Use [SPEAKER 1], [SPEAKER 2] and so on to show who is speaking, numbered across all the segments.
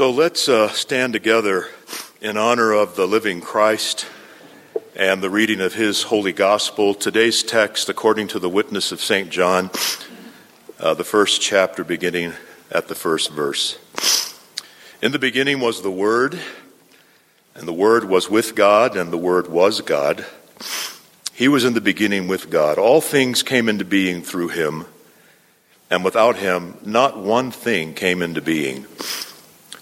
[SPEAKER 1] So let's uh, stand together in honor of the living Christ and the reading of his holy gospel. Today's text, according to the witness of St. John, uh, the first chapter beginning at the first verse. In the beginning was the Word, and the Word was with God, and the Word was God. He was in the beginning with God. All things came into being through him, and without him, not one thing came into being.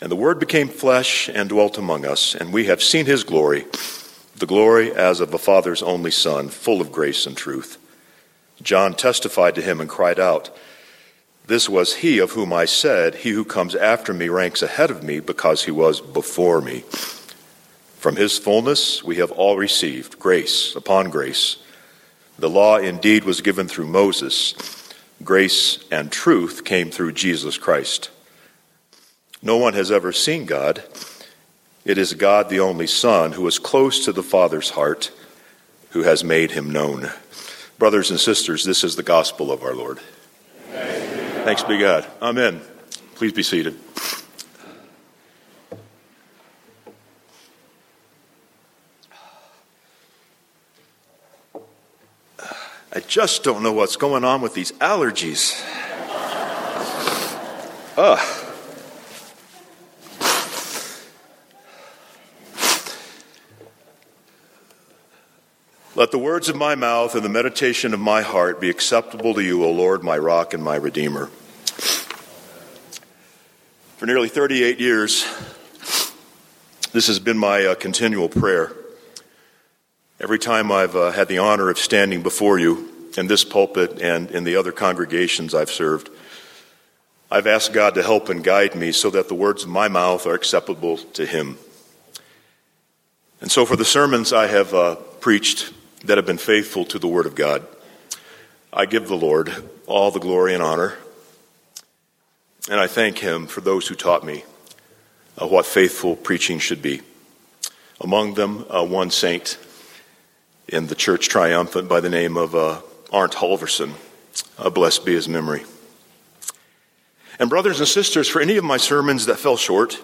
[SPEAKER 1] And the Word became flesh and dwelt among us, and we have seen his glory, the glory as of the Father's only Son, full of grace and truth. John testified to him and cried out, This was he of whom I said, He who comes after me ranks ahead of me, because he was before me. From his fullness we have all received grace upon grace. The law indeed was given through Moses, grace and truth came through Jesus Christ. No one has ever seen God. It is God, the only Son, who is close to the Father's heart, who has made him known. Brothers and sisters, this is the gospel of our Lord. Thanks be God. Amen. Please be seated. I just don't know what's going on with these allergies. Ugh. Let the words of my mouth and the meditation of my heart be acceptable to you, O Lord, my rock and my redeemer. For nearly 38 years, this has been my uh, continual prayer. Every time I've uh, had the honor of standing before you in this pulpit and in the other congregations I've served, I've asked God to help and guide me so that the words of my mouth are acceptable to Him. And so, for the sermons I have uh, preached that have been faithful to the Word of God. I give the Lord all the glory and honor, and I thank Him for those who taught me uh, what faithful preaching should be. Among them, uh, one saint in the church triumphant by the name of uh, Arndt Halverson. Uh, blessed be his memory. And, brothers and sisters, for any of my sermons that fell short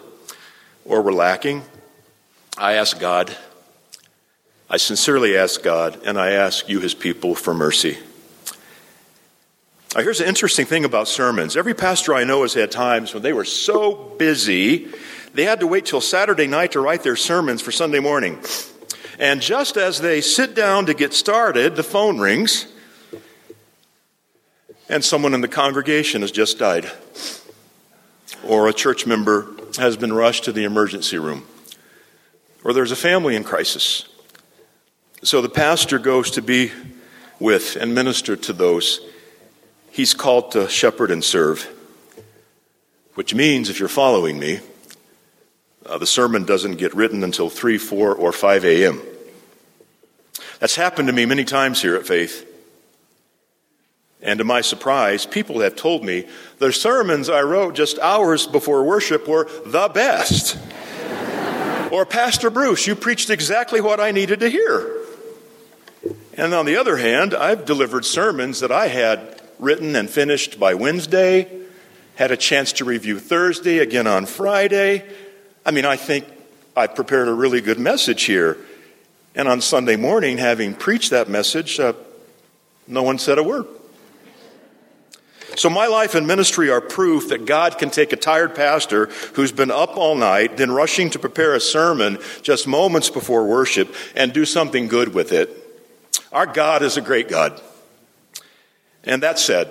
[SPEAKER 1] or were lacking, I ask God I sincerely ask God, and I ask you, his people, for mercy. Now, here's an interesting thing about sermons. Every pastor I know has had times when they were so busy, they had to wait till Saturday night to write their sermons for Sunday morning. And just as they sit down to get started, the phone rings, and someone in the congregation has just died, or a church member has been rushed to the emergency room, or there's a family in crisis. So the pastor goes to be with and minister to those he's called to shepherd and serve. Which means, if you're following me, uh, the sermon doesn't get written until 3, 4, or 5 a.m. That's happened to me many times here at Faith. And to my surprise, people have told me the sermons I wrote just hours before worship were the best. or, Pastor Bruce, you preached exactly what I needed to hear. And on the other hand, I've delivered sermons that I had written and finished by Wednesday, had a chance to review Thursday, again on Friday. I mean, I think I prepared a really good message here. And on Sunday morning, having preached that message, uh, no one said a word. So, my life and ministry are proof that God can take a tired pastor who's been up all night, then rushing to prepare a sermon just moments before worship, and do something good with it. Our God is a great God. And that said,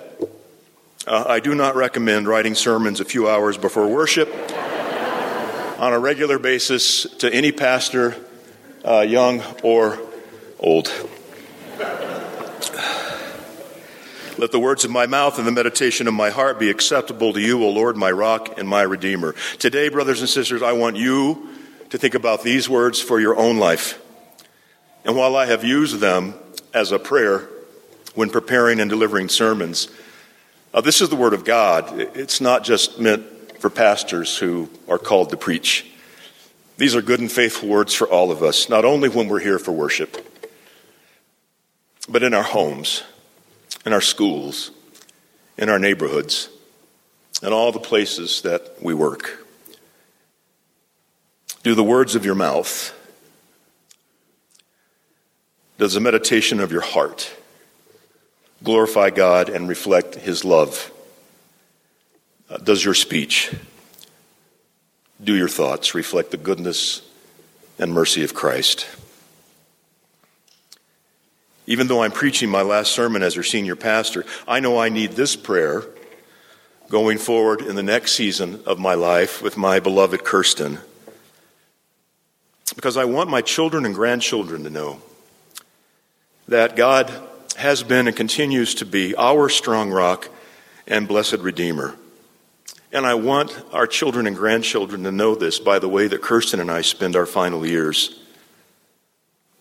[SPEAKER 1] uh, I do not recommend writing sermons a few hours before worship on a regular basis to any pastor, uh, young or old. Let the words of my mouth and the meditation of my heart be acceptable to you, O Lord, my rock and my redeemer. Today, brothers and sisters, I want you to think about these words for your own life. And while I have used them as a prayer when preparing and delivering sermons, uh, this is the Word of God. It's not just meant for pastors who are called to preach. These are good and faithful words for all of us, not only when we're here for worship, but in our homes in our schools, in our neighborhoods, and all the places that we work. Do the words of your mouth, does the meditation of your heart glorify God and reflect His love? Uh, does your speech, do your thoughts reflect the goodness and mercy of Christ? Even though I'm preaching my last sermon as your senior pastor, I know I need this prayer going forward in the next season of my life with my beloved Kirsten. Because I want my children and grandchildren to know that God has been and continues to be our strong rock and blessed Redeemer. And I want our children and grandchildren to know this by the way that Kirsten and I spend our final years.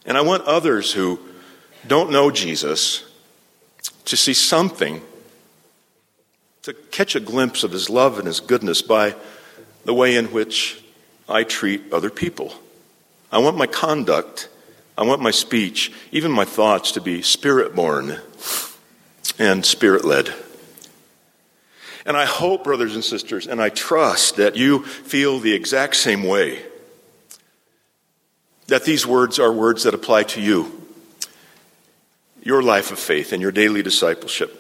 [SPEAKER 1] And I want others who don't know Jesus to see something, to catch a glimpse of his love and his goodness by the way in which I treat other people. I want my conduct, I want my speech, even my thoughts to be spirit born and spirit led. And I hope, brothers and sisters, and I trust that you feel the exact same way. That these words are words that apply to you your life of faith and your daily discipleship.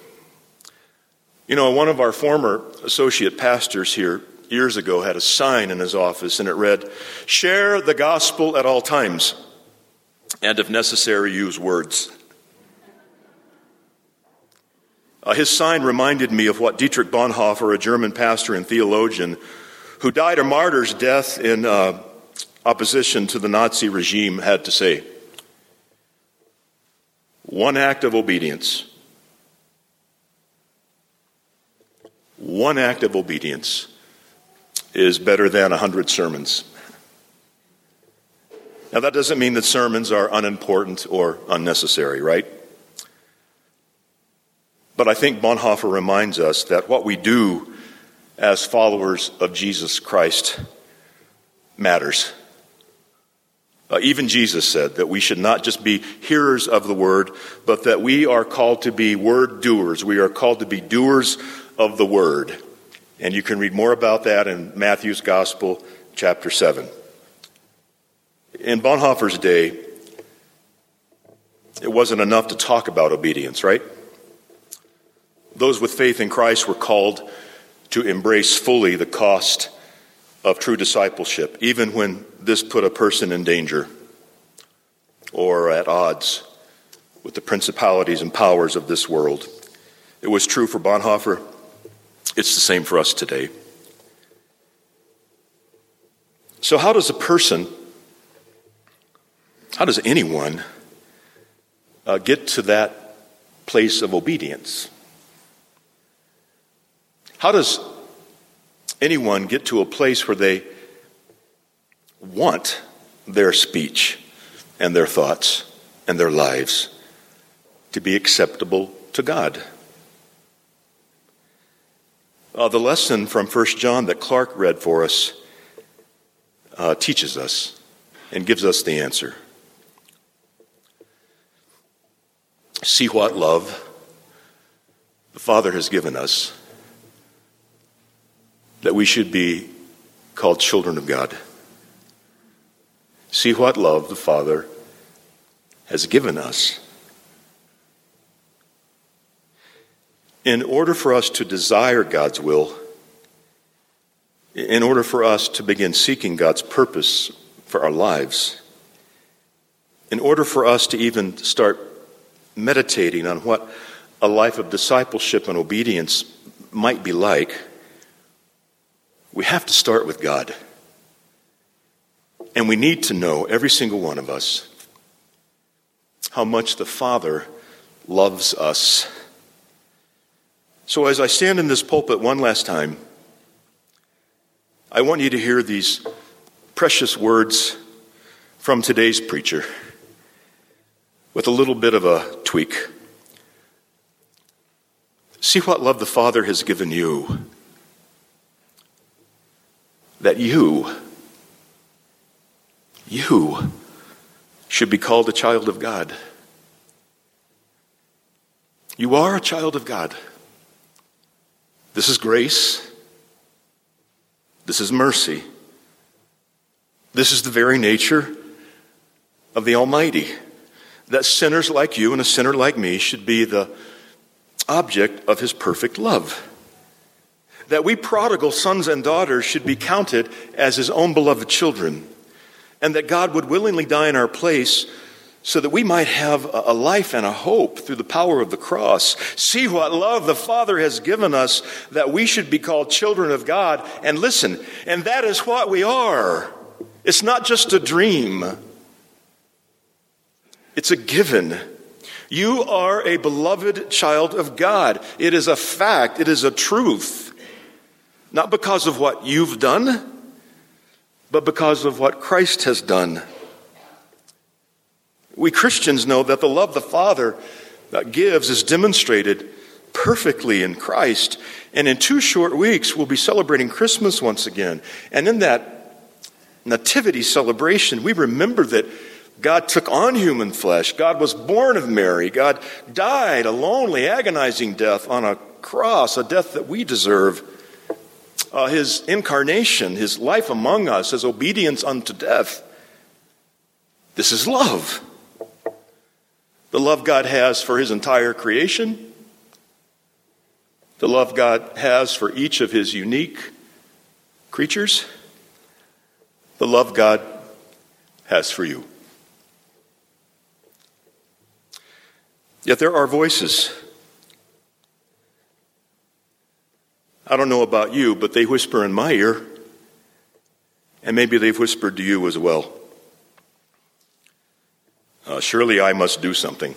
[SPEAKER 1] You know, one of our former associate pastors here years ago had a sign in his office and it read, Share the gospel at all times, and if necessary, use words. Uh, his sign reminded me of what Dietrich Bonhoeffer, a German pastor and theologian, who died a martyr's death in uh, opposition to the Nazi regime, had to say. One act of obedience. One act of obedience is better than a hundred sermons. Now, that doesn't mean that sermons are unimportant or unnecessary, right? But I think Bonhoeffer reminds us that what we do as followers of Jesus Christ matters. Uh, even Jesus said that we should not just be hearers of the word, but that we are called to be word doers. We are called to be doers of the word. And you can read more about that in Matthew's Gospel, chapter 7. In Bonhoeffer's day, it wasn't enough to talk about obedience, right? Those with faith in Christ were called to embrace fully the cost of true discipleship, even when this put a person in danger or at odds with the principalities and powers of this world. It was true for Bonhoeffer. It's the same for us today. So, how does a person, how does anyone uh, get to that place of obedience? How does anyone get to a place where they want their speech and their thoughts and their lives to be acceptable to God. Uh, the lesson from 1 John that Clark read for us uh, teaches us and gives us the answer. See what love the Father has given us that we should be called children of God. See what love the Father has given us. in order for us to desire God's will, in order for us to begin seeking God's purpose for our lives, in order for us to even start meditating on what a life of discipleship and obedience might be like, we have to start with God. And we need to know, every single one of us, how much the Father loves us. So, as I stand in this pulpit one last time, I want you to hear these precious words from today's preacher with a little bit of a tweak. See what love the Father has given you. That you, you should be called a child of God. You are a child of God. This is grace. This is mercy. This is the very nature of the Almighty. That sinners like you and a sinner like me should be the object of His perfect love. That we prodigal sons and daughters should be counted as His own beloved children. And that God would willingly die in our place so that we might have a life and a hope through the power of the cross. See what love the Father has given us that we should be called children of God. And listen, and that is what we are. It's not just a dream, it's a given. You are a beloved child of God. It is a fact, it is a truth. Not because of what you've done, but because of what Christ has done. We Christians know that the love the Father gives is demonstrated perfectly in Christ. And in two short weeks, we'll be celebrating Christmas once again. And in that nativity celebration, we remember that God took on human flesh. God was born of Mary. God died a lonely, agonizing death on a cross, a death that we deserve. Uh, his incarnation, his life among us, his obedience unto death. This is love the love God has for his entire creation, the love God has for each of his unique creatures, the love God has for you. Yet there are voices. I don't know about you, but they whisper in my ear, and maybe they've whispered to you as well. Uh, surely I must do something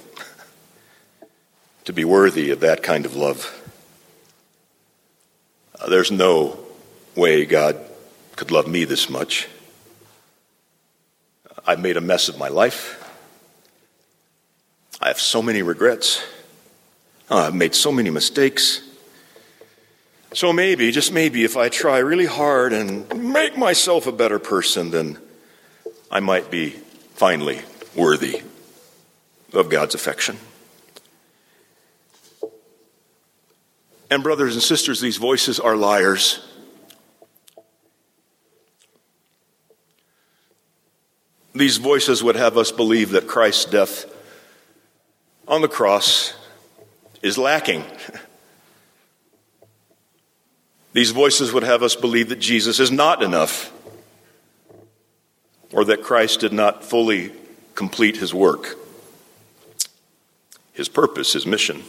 [SPEAKER 1] to be worthy of that kind of love. Uh, there's no way God could love me this much. I've made a mess of my life. I have so many regrets. Oh, I've made so many mistakes. So maybe, just maybe, if I try really hard and make myself a better person, then I might be finally worthy of God's affection. And, brothers and sisters, these voices are liars. These voices would have us believe that Christ's death on the cross is lacking. These voices would have us believe that Jesus is not enough, or that Christ did not fully complete his work, his purpose, his mission.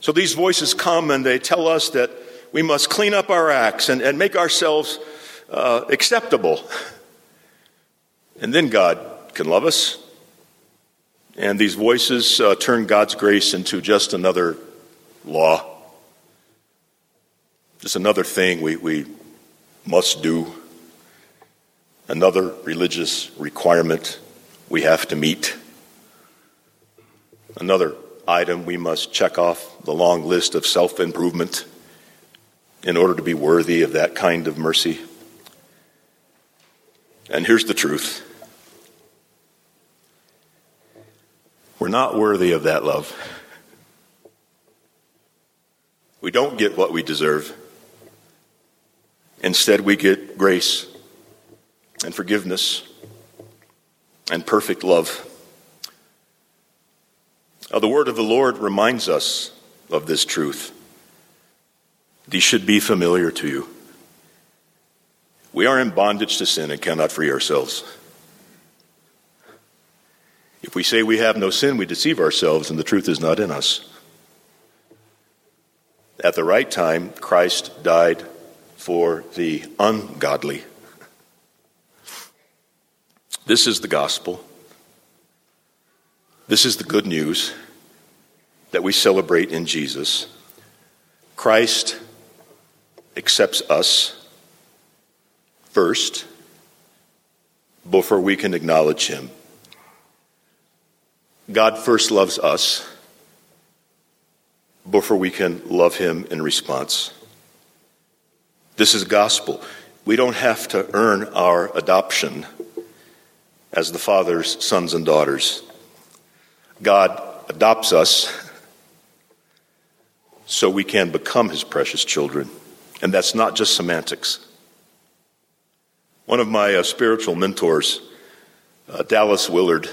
[SPEAKER 1] So these voices come and they tell us that we must clean up our acts and, and make ourselves uh, acceptable. And then God can love us. And these voices uh, turn God's grace into just another law, just another thing we, we must do. Another religious requirement we have to meet, another item we must check off the long list of self improvement in order to be worthy of that kind of mercy. And here's the truth we're not worthy of that love. We don't get what we deserve. Instead, we get grace and forgiveness and perfect love. Uh, the word of the Lord reminds us of this truth. These should be familiar to you. We are in bondage to sin and cannot free ourselves. If we say we have no sin, we deceive ourselves and the truth is not in us. At the right time, Christ died for the ungodly. This is the gospel. This is the good news that we celebrate in Jesus. Christ accepts us first before we can acknowledge him. God first loves us before we can love him in response. This is gospel. We don't have to earn our adoption as the Father's sons and daughters. God adopts us so we can become his precious children. And that's not just semantics. One of my uh, spiritual mentors, uh, Dallas Willard,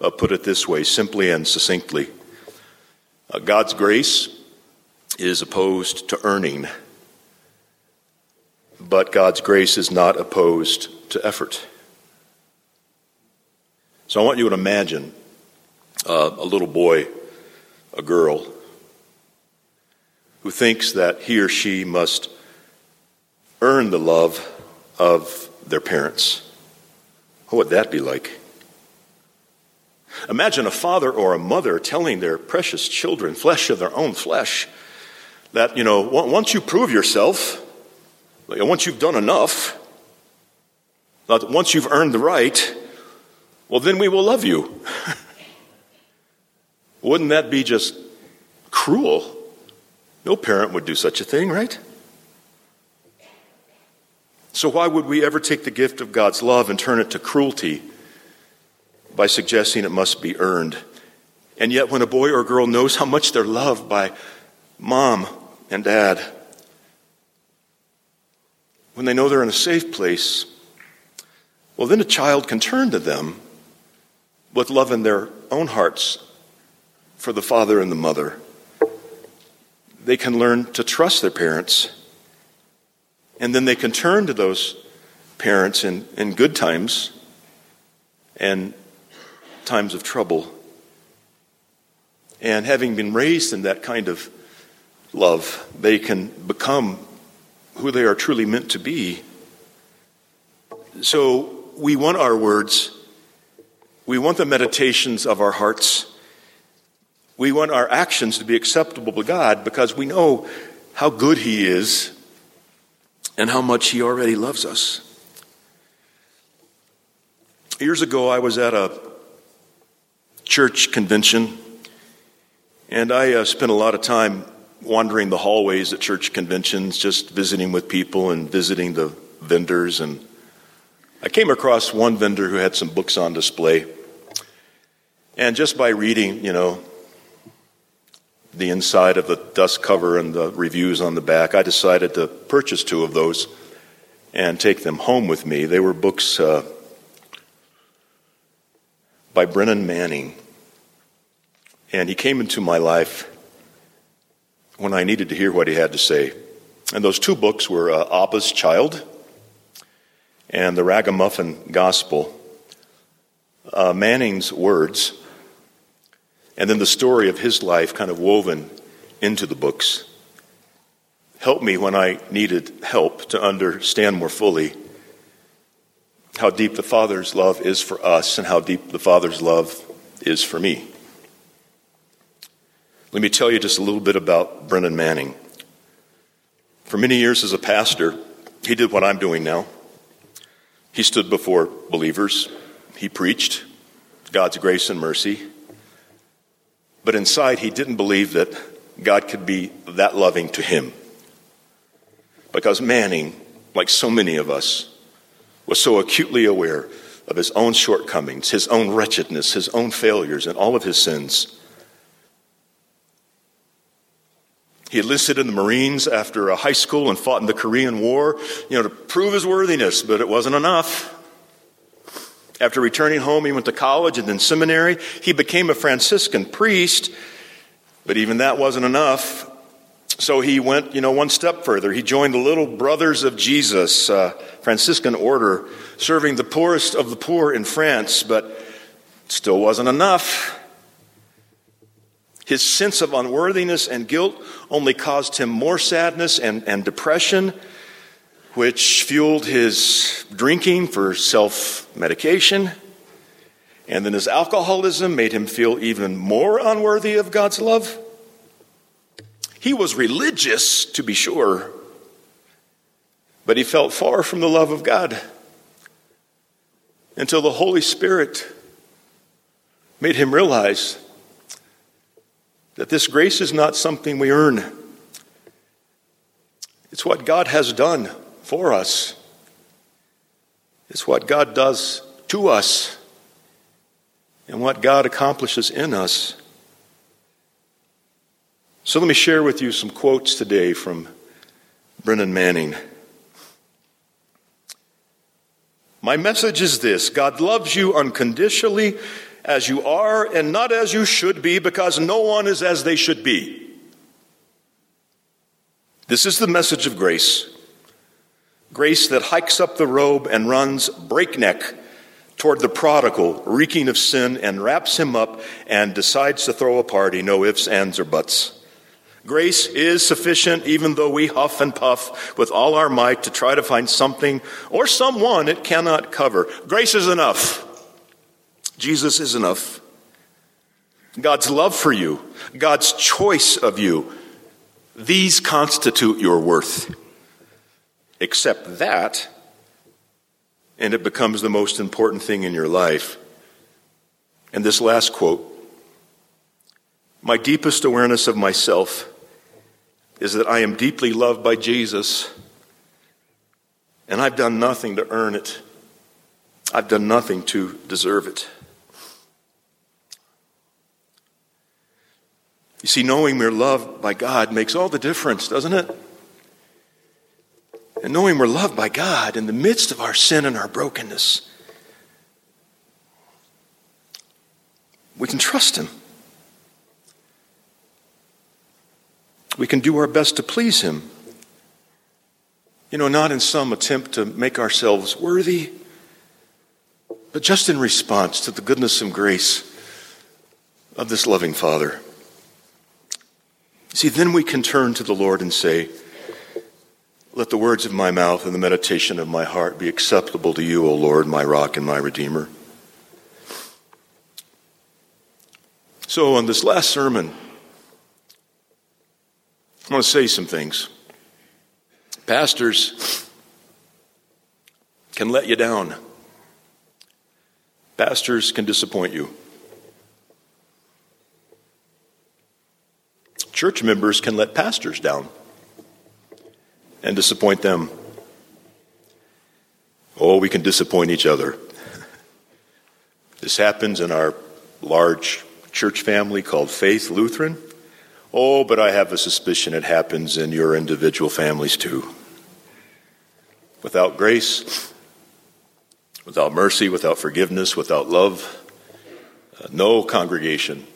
[SPEAKER 1] uh, put it this way simply and succinctly uh, God's grace is opposed to earning, but God's grace is not opposed to effort. So I want you to imagine uh, a little boy, a girl, who thinks that he or she must earn the love of their parents. What would that be like? Imagine a father or a mother telling their precious children, flesh of their own flesh, that, you know, once you prove yourself, once you've done enough, that once you've earned the right, well, then we will love you. Wouldn't that be just cruel? No parent would do such a thing, right? So, why would we ever take the gift of God's love and turn it to cruelty by suggesting it must be earned? And yet, when a boy or girl knows how much they're loved by mom and dad, when they know they're in a safe place, well, then a child can turn to them with love in their own hearts for the father and the mother. They can learn to trust their parents. And then they can turn to those parents in, in good times and times of trouble. And having been raised in that kind of love, they can become who they are truly meant to be. So we want our words, we want the meditations of our hearts we want our actions to be acceptable to God because we know how good He is and how much He already loves us. Years ago, I was at a church convention, and I uh, spent a lot of time wandering the hallways at church conventions, just visiting with people and visiting the vendors. And I came across one vendor who had some books on display. And just by reading, you know, the inside of the dust cover and the reviews on the back, I decided to purchase two of those and take them home with me. They were books uh, by Brennan Manning. And he came into my life when I needed to hear what he had to say. And those two books were uh, Abba's Child and The Ragamuffin Gospel. Uh, Manning's words and then the story of his life kind of woven into the books helped me when I needed help to understand more fully how deep the Father's love is for us and how deep the Father's love is for me. Let me tell you just a little bit about Brennan Manning. For many years as a pastor, he did what I'm doing now. He stood before believers, he preached God's grace and mercy. But inside, he didn't believe that God could be that loving to him. Because Manning, like so many of us, was so acutely aware of his own shortcomings, his own wretchedness, his own failures, and all of his sins. He enlisted in the Marines after high school and fought in the Korean War, you know, to prove his worthiness, but it wasn't enough. After returning home, he went to college and then seminary. He became a Franciscan priest, but even that wasn't enough. So he went, you know, one step further. He joined the Little Brothers of Jesus, uh, Franciscan order, serving the poorest of the poor in France, but still wasn't enough. His sense of unworthiness and guilt only caused him more sadness and, and depression which fueled his drinking for self medication. And then his alcoholism made him feel even more unworthy of God's love. He was religious, to be sure, but he felt far from the love of God until the Holy Spirit made him realize that this grace is not something we earn. It's what God has done for us. It's what God does to us and what God accomplishes in us. So let me share with you some quotes today from Brennan Manning. My message is this God loves you unconditionally as you are and not as you should be because no one is as they should be. This is the message of grace. Grace that hikes up the robe and runs breakneck toward the prodigal, reeking of sin, and wraps him up and decides to throw a party, no ifs, ands, or buts. Grace is sufficient even though we huff and puff with all our might to try to find something or someone it cannot cover. Grace is enough. Jesus is enough. God's love for you, God's choice of you, these constitute your worth. Accept that, and it becomes the most important thing in your life. And this last quote My deepest awareness of myself is that I am deeply loved by Jesus, and I've done nothing to earn it. I've done nothing to deserve it. You see, knowing we're loved by God makes all the difference, doesn't it? and knowing we're loved by God in the midst of our sin and our brokenness, we can trust Him. We can do our best to please Him. You know, not in some attempt to make ourselves worthy, but just in response to the goodness and grace of this loving Father. See, then we can turn to the Lord and say, let the words of my mouth and the meditation of my heart be acceptable to you, O Lord, my rock and my redeemer. So, on this last sermon, I want to say some things. Pastors can let you down, pastors can disappoint you. Church members can let pastors down and disappoint them. Oh, we can disappoint each other. This happens in our large church family called Faith Lutheran. Oh, but I have a suspicion it happens in your individual families too. Without grace, without mercy, without forgiveness, without love, uh, no congregation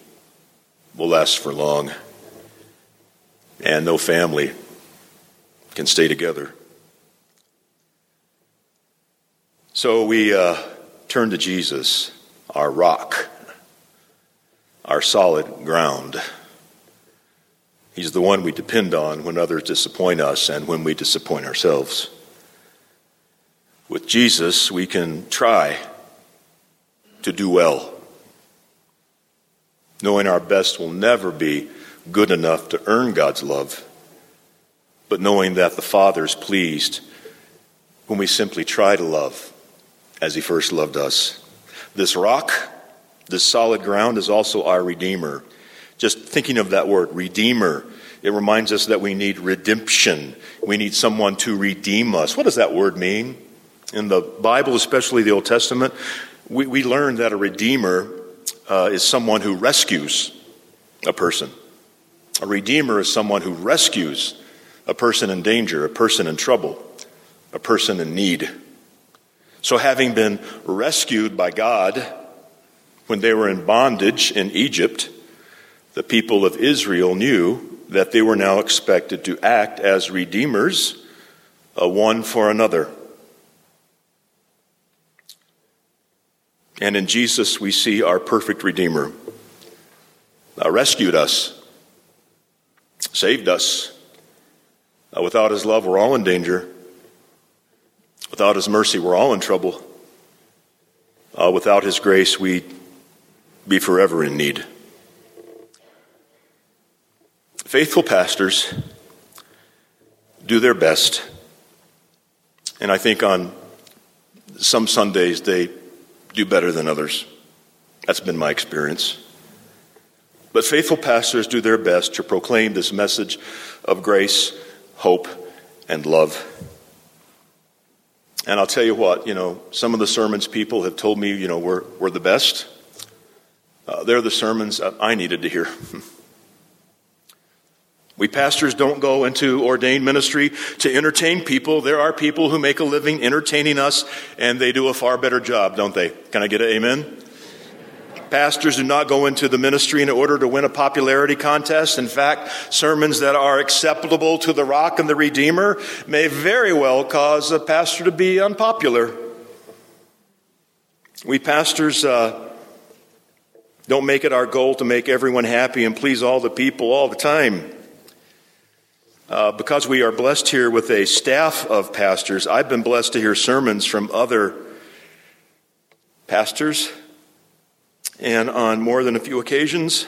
[SPEAKER 1] will last for long, and no family can stay together. So we uh, turn to Jesus, our rock, our solid ground. He's the one we depend on when others disappoint us and when we disappoint ourselves. With Jesus, we can try to do well, knowing our best will never be good enough to earn God's love but knowing that the Father is pleased when we simply try to love as He first loved us. This rock, this solid ground, is also our Redeemer. Just thinking of that word, Redeemer, it reminds us that we need redemption. We need someone to redeem us. What does that word mean? In the Bible, especially the Old Testament, we, we learn that a Redeemer uh, is someone who rescues a person. A Redeemer is someone who rescues a person in danger, a person in trouble, a person in need. So, having been rescued by God when they were in bondage in Egypt, the people of Israel knew that they were now expected to act as redeemers, uh, one for another. And in Jesus, we see our perfect Redeemer. Uh, rescued us, saved us. Uh, without His love, we're all in danger. Without His mercy, we're all in trouble. Uh, without His grace, we'd be forever in need. Faithful pastors do their best, and I think on some Sundays they do better than others. That's been my experience. But faithful pastors do their best to proclaim this message of grace, hope, and love. And I'll tell you what, you know, some of the sermons people have told me, you know, were, were the best. Uh, they're the sermons I needed to hear. we pastors don't go into ordained ministry to entertain people. There are people who make a living entertaining us, and they do a far better job, don't they? Can I get an amen? Pastors do not go into the ministry in order to win a popularity contest. In fact, sermons that are acceptable to the rock and the Redeemer may very well cause a pastor to be unpopular. We pastors uh, don't make it our goal to make everyone happy and please all the people all the time. Uh, because we are blessed here with a staff of pastors, I've been blessed to hear sermons from other pastors and on more than a few occasions,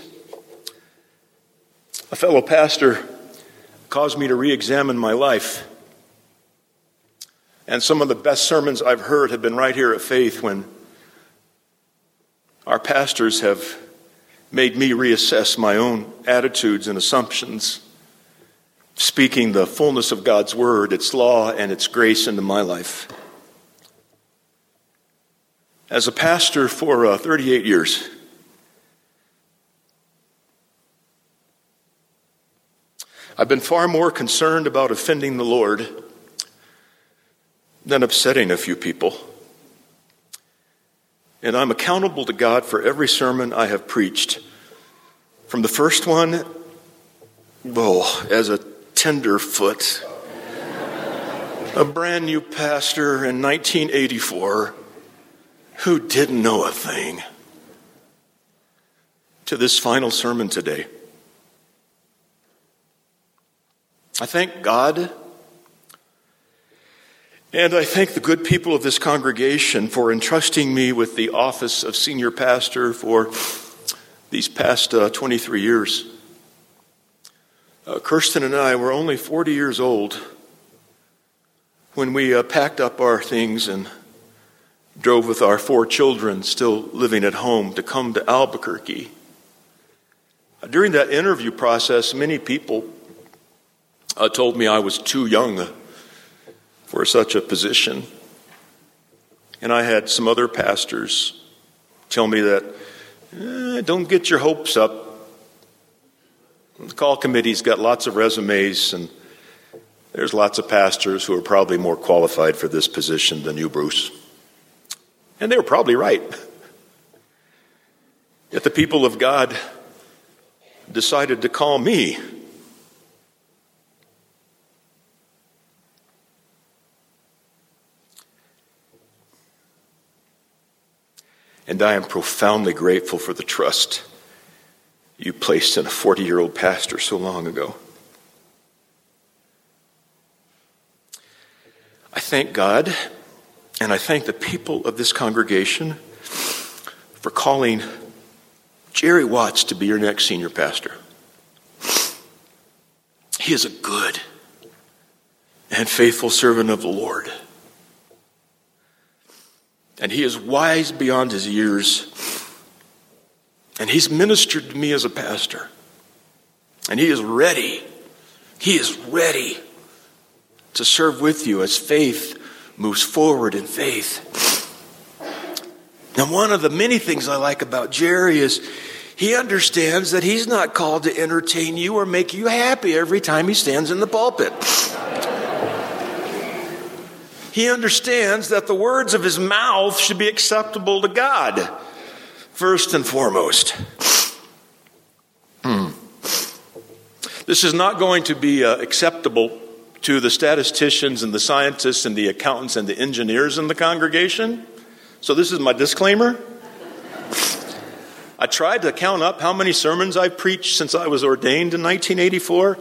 [SPEAKER 1] a fellow pastor caused me to re examine my life. And some of the best sermons I've heard have been right here at Faith when our pastors have made me reassess my own attitudes and assumptions, speaking the fullness of God's Word, its law, and its grace into my life. As a pastor for uh, 38 years, I've been far more concerned about offending the Lord than upsetting a few people. And I'm accountable to God for every sermon I have preached. From the first one, oh, as a tenderfoot, a brand new pastor in 1984 who didn't know a thing, to this final sermon today. I thank God and I thank the good people of this congregation for entrusting me with the office of senior pastor for these past uh, 23 years. Uh, Kirsten and I were only 40 years old when we uh, packed up our things and drove with our four children still living at home to come to Albuquerque. During that interview process, many people uh, told me I was too young for such a position. And I had some other pastors tell me that eh, don't get your hopes up. The call committee's got lots of resumes, and there's lots of pastors who are probably more qualified for this position than you, Bruce. And they were probably right. Yet the people of God decided to call me. And I am profoundly grateful for the trust you placed in a 40 year old pastor so long ago. I thank God and I thank the people of this congregation for calling Jerry Watts to be your next senior pastor. He is a good and faithful servant of the Lord. And he is wise beyond his years. And he's ministered to me as a pastor. And he is ready. He is ready to serve with you as faith moves forward in faith. Now, one of the many things I like about Jerry is he understands that he's not called to entertain you or make you happy every time he stands in the pulpit. he understands that the words of his mouth should be acceptable to God, first and foremost. Hmm. This is not going to be uh, acceptable to the statisticians and the scientists and the accountants and the engineers in the congregation. So, this is my disclaimer. I tried to count up how many sermons I've preached since I was ordained in 1984.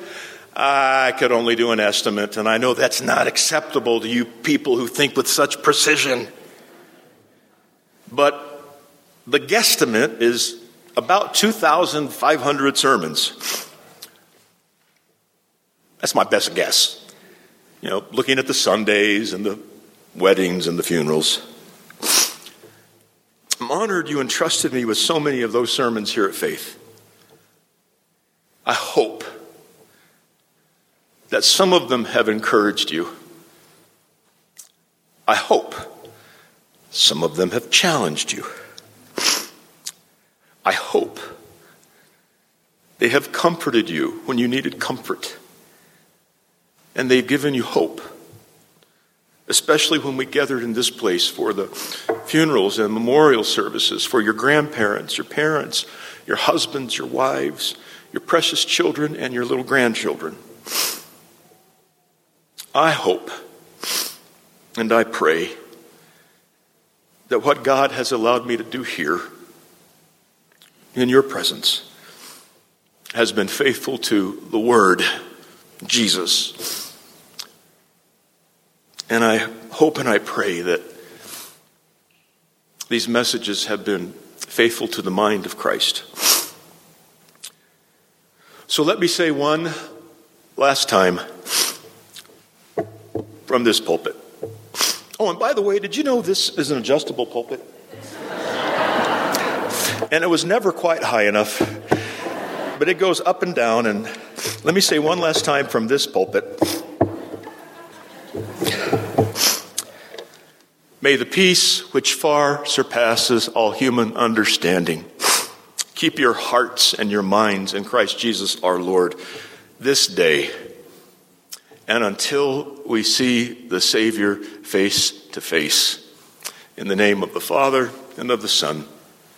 [SPEAKER 1] I could only do an estimate, and I know that's not acceptable to you people who think with such precision. But the guesstimate is about 2,500 sermons. That's my best guess. You know, looking at the Sundays and the weddings and the funerals. I'm honored you entrusted me with so many of those sermons here at Faith. I hope that some of them have encouraged you. I hope some of them have challenged you. I hope they have comforted you when you needed comfort. And they've given you hope especially when we gathered in this place for the funerals and memorial services for your grandparents, your parents, your husbands, your wives, your precious children, and your little grandchildren. I hope and I pray that what God has allowed me to do here in your presence has been faithful to the Word, Jesus and I hope and I pray that these messages have been faithful to the mind of Christ. So let me say one last time from this pulpit. Oh, and by the way, did you know this is an adjustable pulpit? And it was never quite high enough, but it goes up and down. And let me say one last time from this pulpit. May the peace which far surpasses all human understanding keep your hearts and your minds in Christ Jesus our Lord this day and until we see the Savior face to face. In the name of the Father, and of the Son,